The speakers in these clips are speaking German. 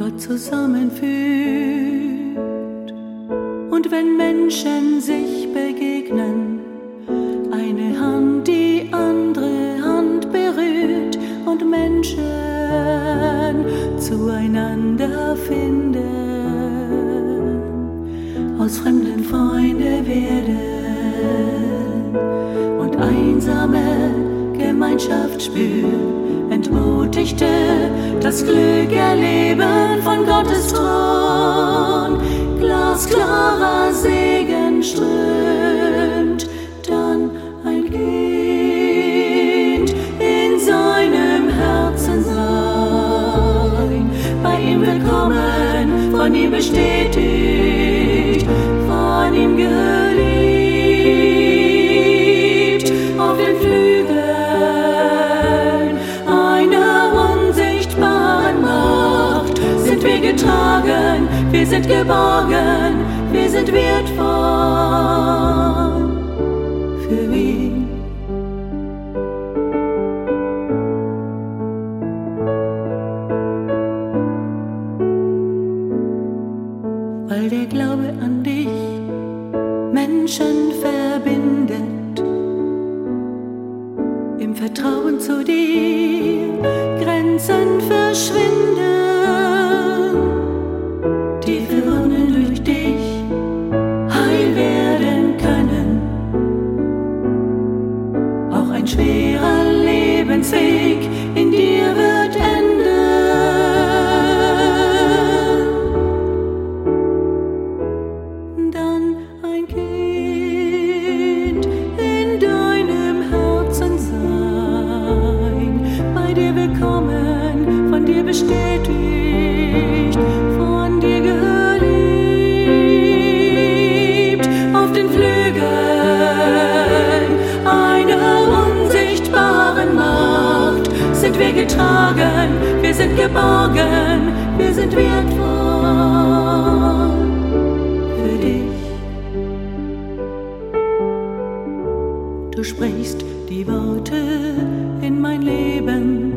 alle zusammenführt. Und wenn Menschen sich begegnen, eine Hand die andere Hand berührt und Menschen zueinander finden, aus Fremden Freunde werden und einsame Gemeinschaft spüren, entmutigte das Glück erleben von Gottes Thron, glasklarer Segen strömt, dann ein Kind in seinem Herzen sein, bei ihm willkommen, von ihm bestätigt, von ihm geliebt, getragen, wir sind geborgen, wir sind wertvoll. Für wen? weil der Glaube an dich Menschen verbindet. Im Vertrauen zu dir Grenzen verschwinden, think sind wir getragen, wir sind geborgen, wir sind wertvoll für dich. Du sprichst die Worte in mein Leben.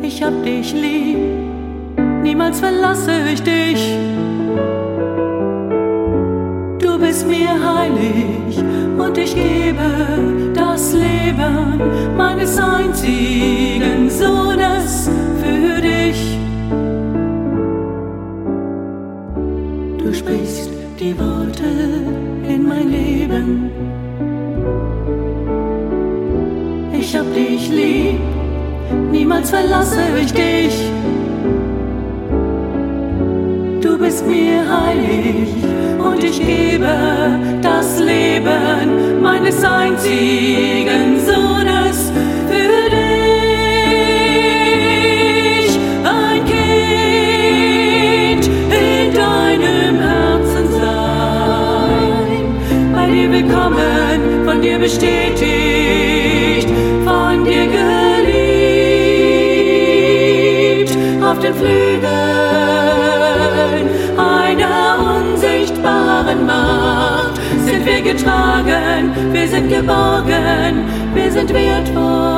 Ich hab dich lieb, niemals verlasse ich dich. Du bist mir heilig und ich gebe Leben meines einzigen Sohnes für dich. Du sprichst die Worte in mein Leben. Ich hab dich lieb, niemals verlasse ich dich. Du bist mir heilig und ich gebe das Leben meines einzigen bestätigt, von dir geliebt, auf den Flügeln einer unsichtbaren Macht sind wir getragen, wir sind geborgen, wir sind wertvoll.